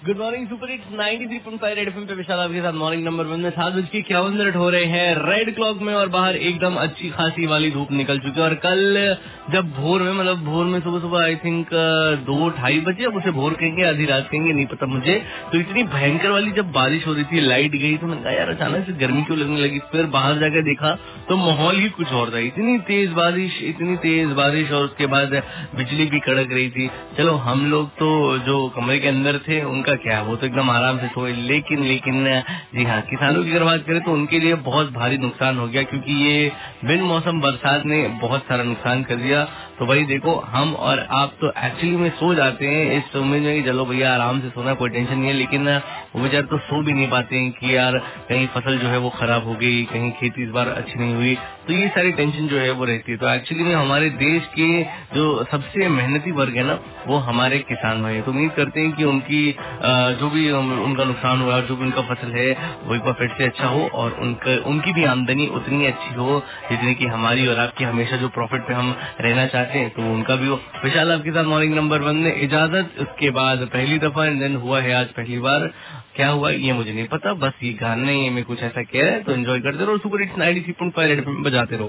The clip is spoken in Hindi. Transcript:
Good morning super hits 93.5 red FM पे विशाल आपके साथ मॉर्निंग नंबर वन में। सात बज के इक्यावन मिनट हो रहे हैं। रेड क्लॉक में और बाहर एकदम अच्छी खासी वाली धूप निकल चुकी है। और कल, जब भोर में मतलब भोर में सुबह सुबह आई थिंक दो ढाई बजे, अब उसे भोर कहेंगे, आधी रात कहेंगे, नहीं पता मुझे। तो इतनी भयंकर वाली जब बारिश हो रही थी लाइट गई तो मैंने कहा, यार, अचानक से गर्मी क्यों लगने लगी? फिर बाहर जाकर देखा तो माहौल ही कुछ और था। इतनी तेज बारिश, इतनी तेज बारिश और उसके बाद बिजली भी कड़क रही थी। चलो, हम लोग तो जो कमरे के अंदर थे, उनका क्या वो तो एकदम आराम से सोए। लेकिन लेकिन, जी हाँ किसानों की अगर बात करें तो उनके लिए बहुत भारी नुकसान हो गया, क्योंकि ये बिन मौसम बरसात ने बहुत सारा नुकसान कर दिया। तो भाई देखो, हम और आप तो एक्चुअली में सो जाते हैं। इस उम्मीद में कि चलो भैया आराम से सोना, कोई टेंशन नहीं है, लेकिन वो बेचारे तो सो भी नहीं पाते हैं कि यार कहीं फ़सल जो है वो खराब हो गई, कहीं खेती इस बार अच्छी नहीं हुई। तो ये सारी टेंशन जो है वो रहती है। तो एक्चुअली में हमारे देश के जो सबसे मेहनती वर्ग है ना, वो हमारे किसान भाई तो उम्मीद करते हैं कि उनकी जो भी उनका नुकसान हुआ, जो भी उनका फ़सल है, वो एक बार फिर से अच्छा हो और उनका, उनकी भी आमदनी उतनी अच्छी हो जितनी की हमारी और आपकी। हमेशा जो प्रॉफिट पे हम रहना चाहते हैं तो उनका भी हो विशाल आपके साथ मॉर्निंग नंबर वन ने इजाज़त, उसके बाद पहली दफ़ा एंड देन हुआ है आज पहली बार। क्या हुआ, ये मुझे नहीं पता, बस ये गाने में कुछ ऐसा कह रहे हैं तो एंजॉय करते रहो, सुपर इट्स नाइनटी सी पॉइंट फाइव बजाते रहो।